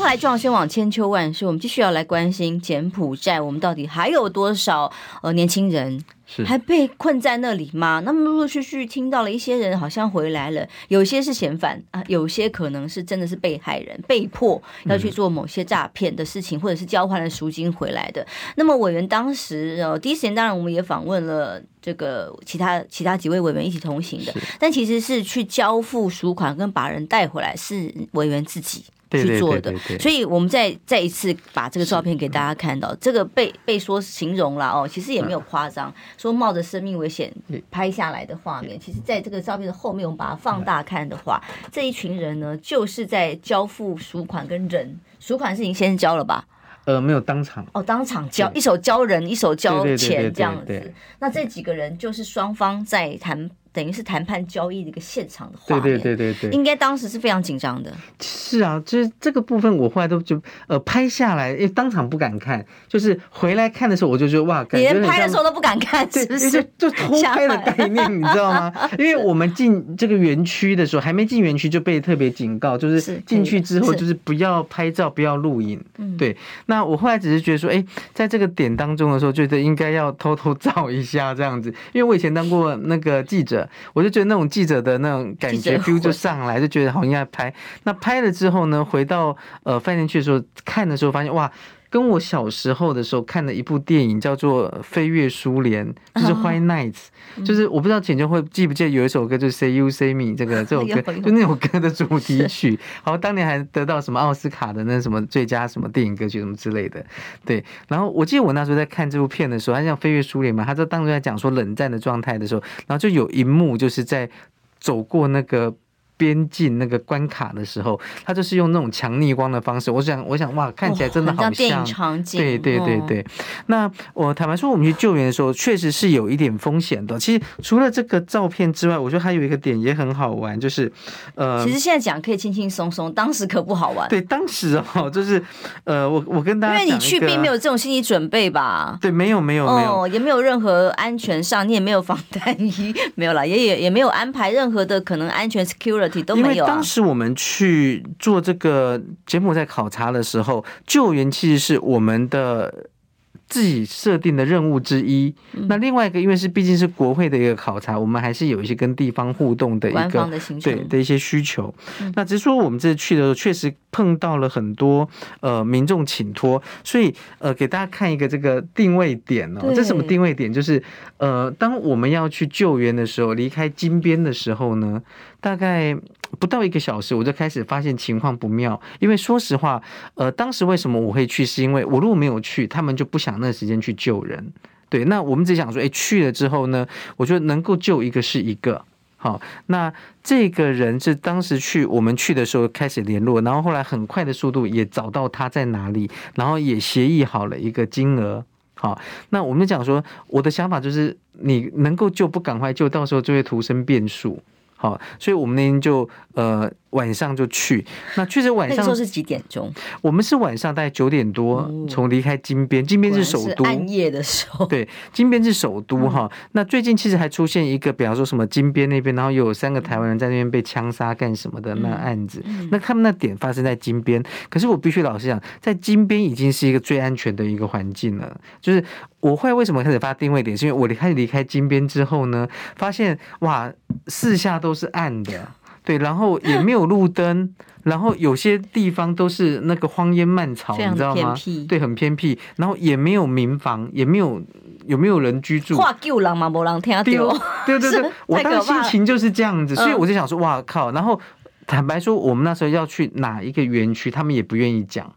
Speaker 1: 回来，撞宣网千秋万世，我们继续要来关心柬埔寨，我们到底还有多少呃年轻人？还被困在那里吗？那么陆陆续续听到了一些人好像回来了，有些是嫌犯啊，有些可能是真的是被害人，被迫要去做某些诈骗的事情，或者是交换了赎金回来的。那么委员当时呃第一时间当然我们也访问了这个其他其他几位委员一起同行的，但其实是去交付赎款跟把人带回来是委员自己。去做的，所以我们再再一次把这个照片给大家看到，这个被被说形容了哦，其实也没有夸张，说冒着生命危险拍下来的画面，其实在这个照片的后面，我们把它放大看的话，这一群人呢，就是在交付赎款跟人，赎款是已经先交了吧？
Speaker 2: 呃，没有当场。
Speaker 1: 哦，当场交，一手交人，一手交钱这样子。那这几个人就是双方在谈等于是谈判交易的一个现场的画面，
Speaker 2: 对对对对对，
Speaker 1: 应该当时是非常紧张的。
Speaker 2: 是啊，就是这个部分，我后来都就呃拍下来，因为当场不敢看，就是回来看的时候，我就觉得哇，感觉
Speaker 1: 连拍的时候都不敢看，是不是？
Speaker 2: 就就 偷拍的概念，你知道吗？因为我们进这个园区的时候，还没进园区就被特别警告，就是进去之后就是不要拍照，不要录影。对。那我后来只是觉得说，哎，在这个点当中的时候，觉得应该要偷偷 照一下这样子，因为我以前当过那个记者，我就觉得那种记者的那种感觉 feel 就上来，就觉得好应该拍。那拍了之后呢，回到呃饭店去的时候看的时候，发现哇。跟我小时候的时候看的一部电影叫做《飞跃苏联》，就是《White Nights》，就是我不知道浅秋会记不记得有一首歌，就是《Say You Say Me》这个这首歌，就那首歌的主题曲，好，当年还得到什么奥斯卡的那什么最佳什么电影歌曲什么之类的，对。然后我记得我那时候在看这部片的时候，它像《飞跃苏联》嘛，它就当时在讲说冷战的状态的时候，然后就有一幕就是在走过那个。边境那个关卡的时候，他就是用那种强逆光的方式。我想，我想，哇，看起来真的好像，
Speaker 1: 像电影场景。
Speaker 2: 对对对对。那我坦白说，我们去救援的时候，确实是有一点风险的。其实除了这个照片之外，我觉得还有一个点也很好玩，就是呃，
Speaker 1: 其实现在讲可以轻轻松松，当时可不好玩。
Speaker 2: 对，当时哦，就是呃，我我跟大家，
Speaker 1: 因为你去并没有这种心理准备吧？
Speaker 2: 对，没有没有没有，
Speaker 1: 也没有任何安全上，你也没有防弹衣，没有啦，也也也没有安排任何的可能安全 security。
Speaker 2: 因为当时我们去做这个柬埔寨考察的时候，救援其实是我们的。自己设定的任务之一。那另外一个，因为是毕竟是国会的一个考察，我们还是有一些跟地方互动的一个对的一些需求。那只是说我们这次去的时候，确实碰到了很多呃民众请托，所以呃给大家看一个这个定位点哦。这什么定位点？就是呃当我们要去救援的时候，离开金边的时候呢，大概。不到一个小时，我就开始发现情况不妙。因为说实话，呃，当时为什么我会去，是因为我如果没有去，他们就不想那时间去救人。对，那我们只想说，哎，去了之后呢，我觉得能够救一个是一个。好，那这个人是当时去我们去的时候开始联络，然后后来很快的速度也找到他在哪里，然后也协议好了一个金额。好，那我们讲说，我的想法就是，你能够救不赶快救，到时候就会徒生变数。好，所以我们那天就呃。晚上就去，那确实晚上。那时候
Speaker 1: 是几点钟？
Speaker 2: 我们是晚上大概九点多从离开金边，金边是首都。
Speaker 1: 暗夜的时候。
Speaker 2: 对，金边是首都哈。那最近其实还出现一个，比方说什么金边那边，然后有三个台湾人在那边被枪杀干什么的那案子。那他们那点发生在金边，可是我必须老实讲，在金边已经是一个最安全的一个环境了。就是我会为什么开始发定位点，是因为我离开离开金边之后呢，发现哇，四下都是暗的。对，然后也没有路灯，然后有些地方都是那个荒烟蔓草，你知道吗？对，很偏僻，然后也没有民房，也没有有没有人居住。话
Speaker 1: 救人嘛，没人听到。
Speaker 2: 对对对，我当时心情就是这样子，所以我就想说，哇靠！然后坦白说，我们那时候要去哪一个园区，他们也不愿意讲。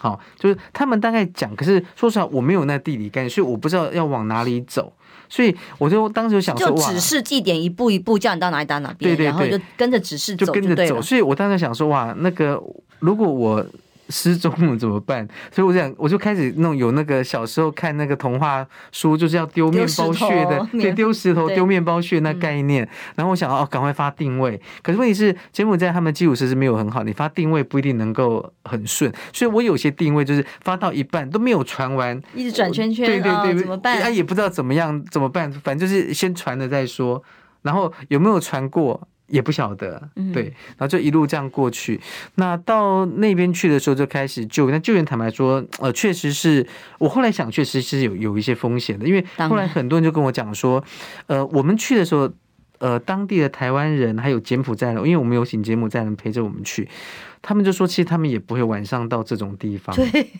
Speaker 2: 好，就是他们大概讲，可是说实话，我没有那地理概念，所以我不知道要往哪里走。所以我就当时就想说，
Speaker 1: 就指示地点，一步一步叫你到哪里到哪边，对对对，然后就跟着指示走就，
Speaker 2: 就跟着走。所以我当时想说，哇，那个如果我。失踪了怎么办？所以我想，我就开始弄有那个小时候看那个童话书，就是要丢面包屑的，对，丢石头、丢面包屑那概念。嗯、然后我想哦，赶快发定位。可是问题是，柬埔寨他们基础设施没有很好，你发定位不一定能够很顺。所以我有些定位就是发到一半都没有传完，一直转圈圈，对对对，哦、怎么办？他也不知道怎么样怎么办，反正就是先传了再说。然后有没有传过？也不晓得，对，然后就一路这样过去。那到那边去的时候，就开始救。那救援坦白说，呃，确实是我后来想，确实是有有一些风险的，因为后来很多人就跟我讲说，呃，我们去的时候，呃，当地的台湾人还有柬埔寨人，因为我们有请柬埔寨人陪着我们去，他们就说，其实他们也不会晚上到这种地方。对。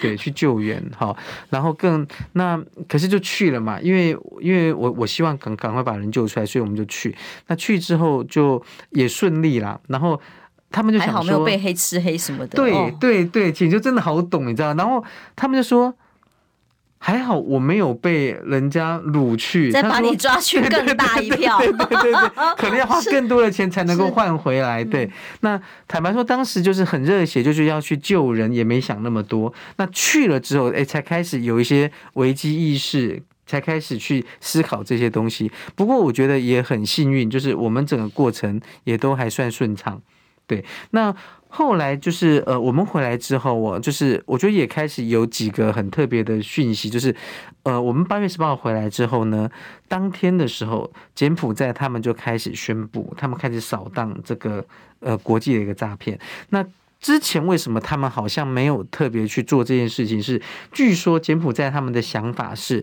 Speaker 2: 对，去救援哈，然后更那可是就去了嘛，因为因为我我希望赶赶快把人救出来，所以我们就去。那去之后就也顺利啦，然后他们就想说，还好没有
Speaker 1: 被黑吃黑什么的。
Speaker 2: 对对对，其实就真的好懂，你知道？然后他们就说。还好我没有被人家掳去，
Speaker 1: 再把你抓去更大一票，
Speaker 2: 对对对对，可能要花更多的钱才能够换回来。对，那坦白说，当时就是很热血，就是要去救人，也没想那么多。那去了之后，哎，才开始有一些危机意识。才开始去思考这些东西。不过我觉得也很幸运，就是我们整个过程也都还算顺畅。对，那后来就是呃，我们回来之后，我就是我觉得也开始有几个很特别的讯息，就是呃，我们八月十八号回来之后呢，当天的时候，柬埔寨他们就开始宣布，他们开始扫荡这个呃国际的一个诈骗。那之前为什么他们好像没有特别去做这件事情？是据说柬埔寨他们的想法是，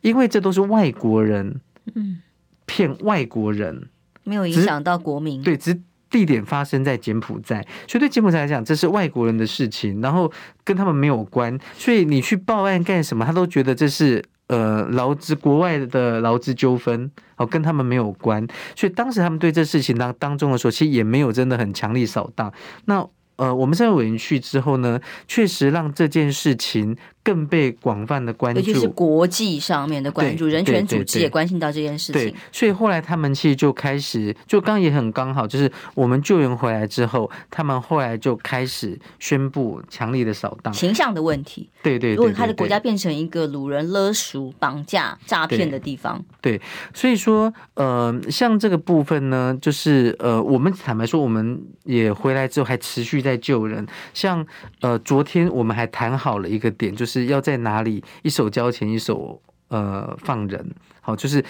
Speaker 2: 因为这都是外国人，嗯，骗外国人，
Speaker 1: 没有影响到国民，
Speaker 2: 对，只。地点发生在柬埔寨，所以对柬埔寨来讲，这是外国人的事情，然后跟他们没有关，所以你去报案干什么？他都觉得这是呃劳资国外的劳资纠纷，哦，跟他们没有关。所以当时他们对这事情当当中的时候，其实也没有真的很强力扫荡。那呃，我们这位委员去之后呢，确实让这件事情。更被广泛的关注，
Speaker 1: 尤其是国际上面的关注，人权组织也关心到这件事情。
Speaker 2: 对，所以后来他们其实就开始，就刚也很刚好，就是我们救援回来之后，他们后来就开始宣布强力的扫荡
Speaker 1: 形象的问题。
Speaker 2: 对对，
Speaker 1: 如果他的国家变成一个掳人勒赎、绑架、诈骗的地方，
Speaker 2: 对，所以说呃，像这个部分呢，就是呃，我们坦白说，我们也回来之后还持续在救人。像呃，昨天我们还谈好了一个点，就是。要在哪里一手交钱一手呃放人，好，就是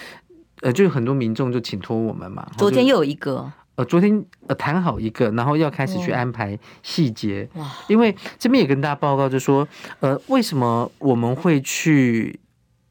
Speaker 2: 呃就有很多民众就请托我们嘛。
Speaker 1: 昨天又有一个
Speaker 2: 呃，昨天呃谈好一个，然后要开始去安排细节。哇，因为这边也跟大家报告就说，呃，为什么我们会去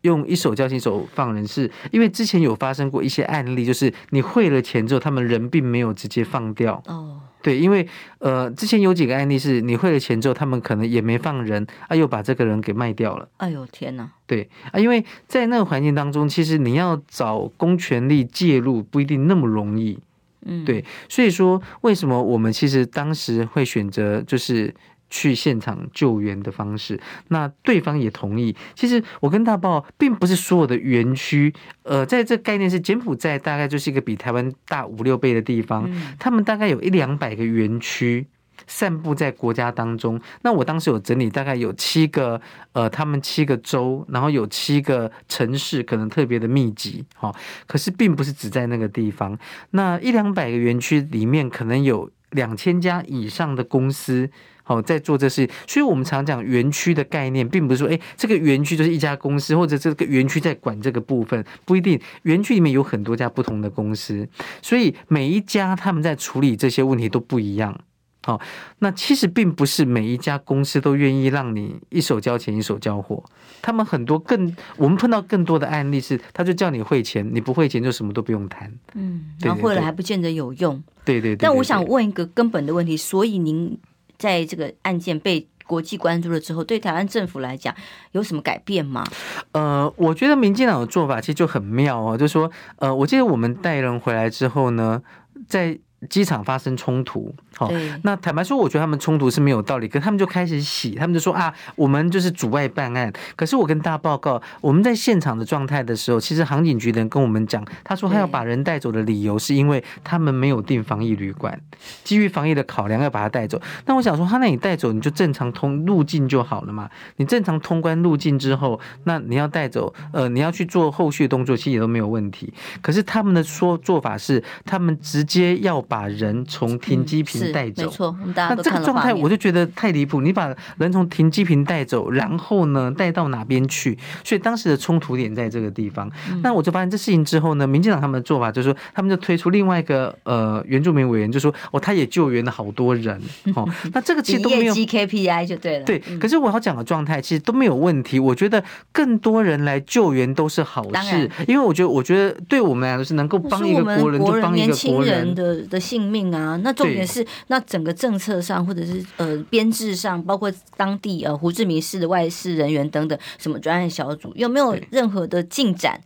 Speaker 2: 用一手交钱一手放人？是因为之前有发生过一些案例，就是你汇了钱之后，他们人并没有直接放掉。哦。对，因为呃，之前有几个案例是你汇了钱之后，他们可能也没放人，啊，又把这个人给卖掉了。
Speaker 1: 哎呦天哪！
Speaker 2: 对啊，因为在那个环境当中，其实你要找公权力介入不一定那么容易。嗯，对，所以说为什么我们其实当时会选择就是。去现场救援的方式，那对方也同意。其实我跟大报并不是所有的园区，呃，在这概念是柬埔寨大概就是一个比台湾大五六倍的地方，他们大概有一两百个园区散布在国家当中。那我当时有整理，大概有七个，呃，他们七个州，然后有七个城市，可能特别的密集，哈。可是并不是只在那个地方，那一两百个园区里面，可能有两千家以上的公司。好，在做这事，所以我们常讲园区的概念，并不是说，哎，这个园区就是一家公司，或者这个园区在管这个部分，不一定。园区里面有很多家不同的公司，所以每一家他们在处理这些问题都不一样。好，那其实并不是每一家公司都愿意让你一手交钱一手交货，他们很多更，我们碰到更多的案例是，他就叫你汇钱，你不汇钱就什么都不用谈。
Speaker 1: 嗯，然后汇了还不见得有用。
Speaker 2: 对对对。
Speaker 1: 但我想问一个根本的问题，所以您。在这个案件被国际关注了之后，对台湾政府来讲有什么改变吗？
Speaker 2: 呃，我觉得民进党的做法其实就很妙哦，就是说，呃，我记得我们带人回来之后呢，在机场发生冲突。好，那坦白说，我觉得他们冲突是没有道理，可他们就开始洗，他们就说啊，我们就是阻碍办案。可是我跟大家报告，我们在现场的状态的时候，其实航警局的人跟我们讲，他说他要把人带走的理由是因为他们没有订防疫旅馆，基于防疫的考量要把他带走。那我想说，他那你带走你就正常通入境就好了嘛，你正常通关入境之后，那你要带走，呃，你要去做后续的动作，其实也都没有问题。可是他们的说做法是，他们直接要把人从停机坪。带走，没错，那这个状态我就觉得太离谱。你把人从停机坪带走，然后呢带到哪边去？所以当时的冲突点在这个地方。嗯、那我就发现这事情之后呢，民进党他们的做法就是说，他们就推出另外一个呃原住民委员，就说哦，他也救援了好多人 哦。那这个其实都没有
Speaker 1: KPI 就对了。
Speaker 2: 对，可是我要讲的状态其实都没有问题。我觉得更多人来救援都是好事，因为我觉得我觉得对我们来说是能够帮一个国人，就帮一个国人
Speaker 1: 的的性命啊。那重点是。那整个政策上，或者是呃编制上，包括当地呃胡志明市的外事人员等等，什么专案小组有没有任何的进展？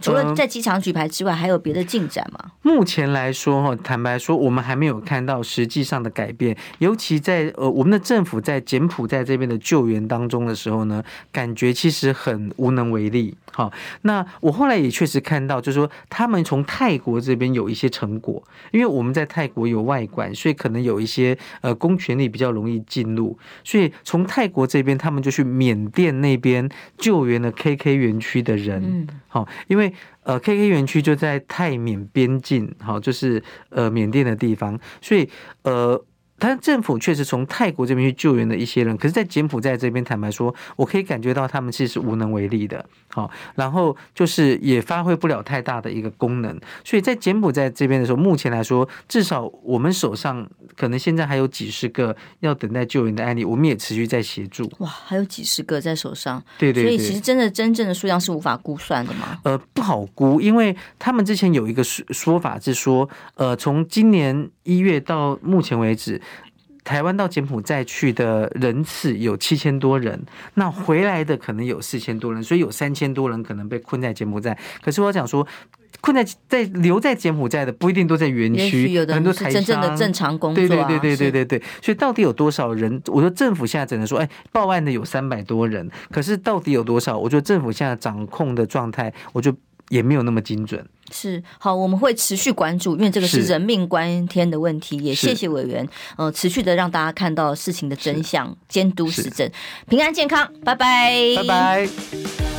Speaker 1: 除了在机场举牌之外，还有别的进展吗？
Speaker 2: 目前来说，哈，坦白说，我们还没有看到实际上的改变。尤其在呃，我们的政府在柬埔寨这边的救援当中的时候呢，感觉其实很无能为力。好，那我后来也确实看到，就是说他们从泰国这边有一些成果，因为我们在泰国有外管，所以可能有一些呃公权力比较容易进入，所以从泰国这边他们就去缅甸那边救援了 KK 园区的人。嗯，好，因为。呃，KK 园区就在泰缅边境，好，就是呃缅甸的地方，所以呃。但政府确实从泰国这边去救援了一些人，可是，在柬埔寨这边，坦白说，我可以感觉到他们其实是无能为力的。好，然后就是也发挥不了太大的一个功能。所以在柬埔寨这边的时候，目前来说，至少我们手上可能现在还有几十个要等待救援的案例，我们也持续在协助。
Speaker 1: 哇，还有几十个在手上，
Speaker 2: 对对对。
Speaker 1: 所以其实真的真正的数量是无法估算的吗？
Speaker 2: 呃，不好估，因为他们之前有一个说说法是说，呃，从今年一月到目前为止。台湾到柬埔寨去的人次有七千多人，那回来的可能有四千多人，所以有三千多人可能被困在柬埔寨。可是我想说，困在在留在柬埔寨的不一定都在园区，
Speaker 1: 有的很多是真正的正常工作、啊。
Speaker 2: 对对对对对对对。所以到底有多少人？我说政府现在只能说，哎，报案的有三百多人，可是到底有多少？我觉得政府现在掌控的状态，我就也没有那么精准。
Speaker 1: 是好，我们会持续关注，因为这个是人命关天的问题。也谢谢委员，呃，持续的让大家看到事情的真相，监督实证，平安健康，拜拜，
Speaker 2: 拜拜。